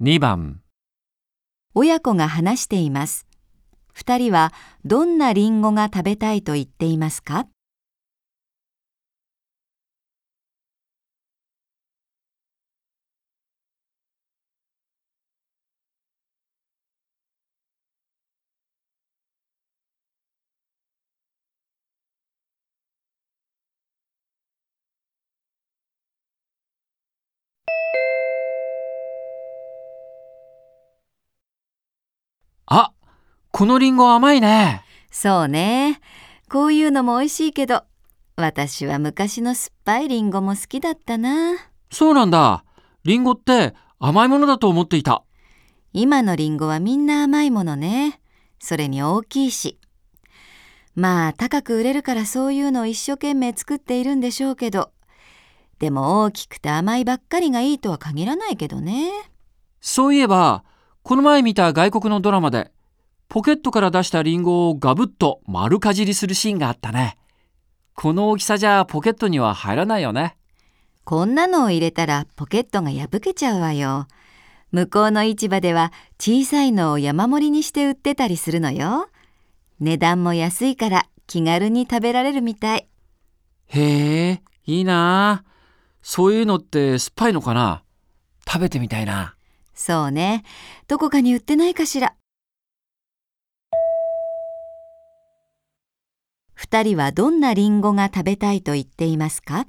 2番親子が話しています。二人はどんなリンゴが食べたいと言っていますか？このリンゴ甘いね。そうね。こういうのも美味しいけど、私は昔の酸っぱいリンゴも好きだったな。そうなんだ。リンゴって甘いものだと思っていた。今のリンゴはみんな甘いものね。それに大きいし。まあ高く売れるからそういうのを一生懸命作っているんでしょうけど、でも大きくて甘いばっかりがいいとは限らないけどね。そういえば、この前見た外国のドラマで、ポケットから出したリンゴをガブッと丸かじりするシーンがあったね。この大きさじゃポケットには入らないよね。こんなのを入れたらポケットが破けちゃうわよ。向こうの市場では小さいのを山盛りにして売ってたりするのよ。値段も安いから気軽に食べられるみたい。へえ、いいなあそういうのって酸っぱいのかな？食べてみたいな。そうね。どこかに売ってないかしら。二人はどんなリンゴが食べたいと言っていますか？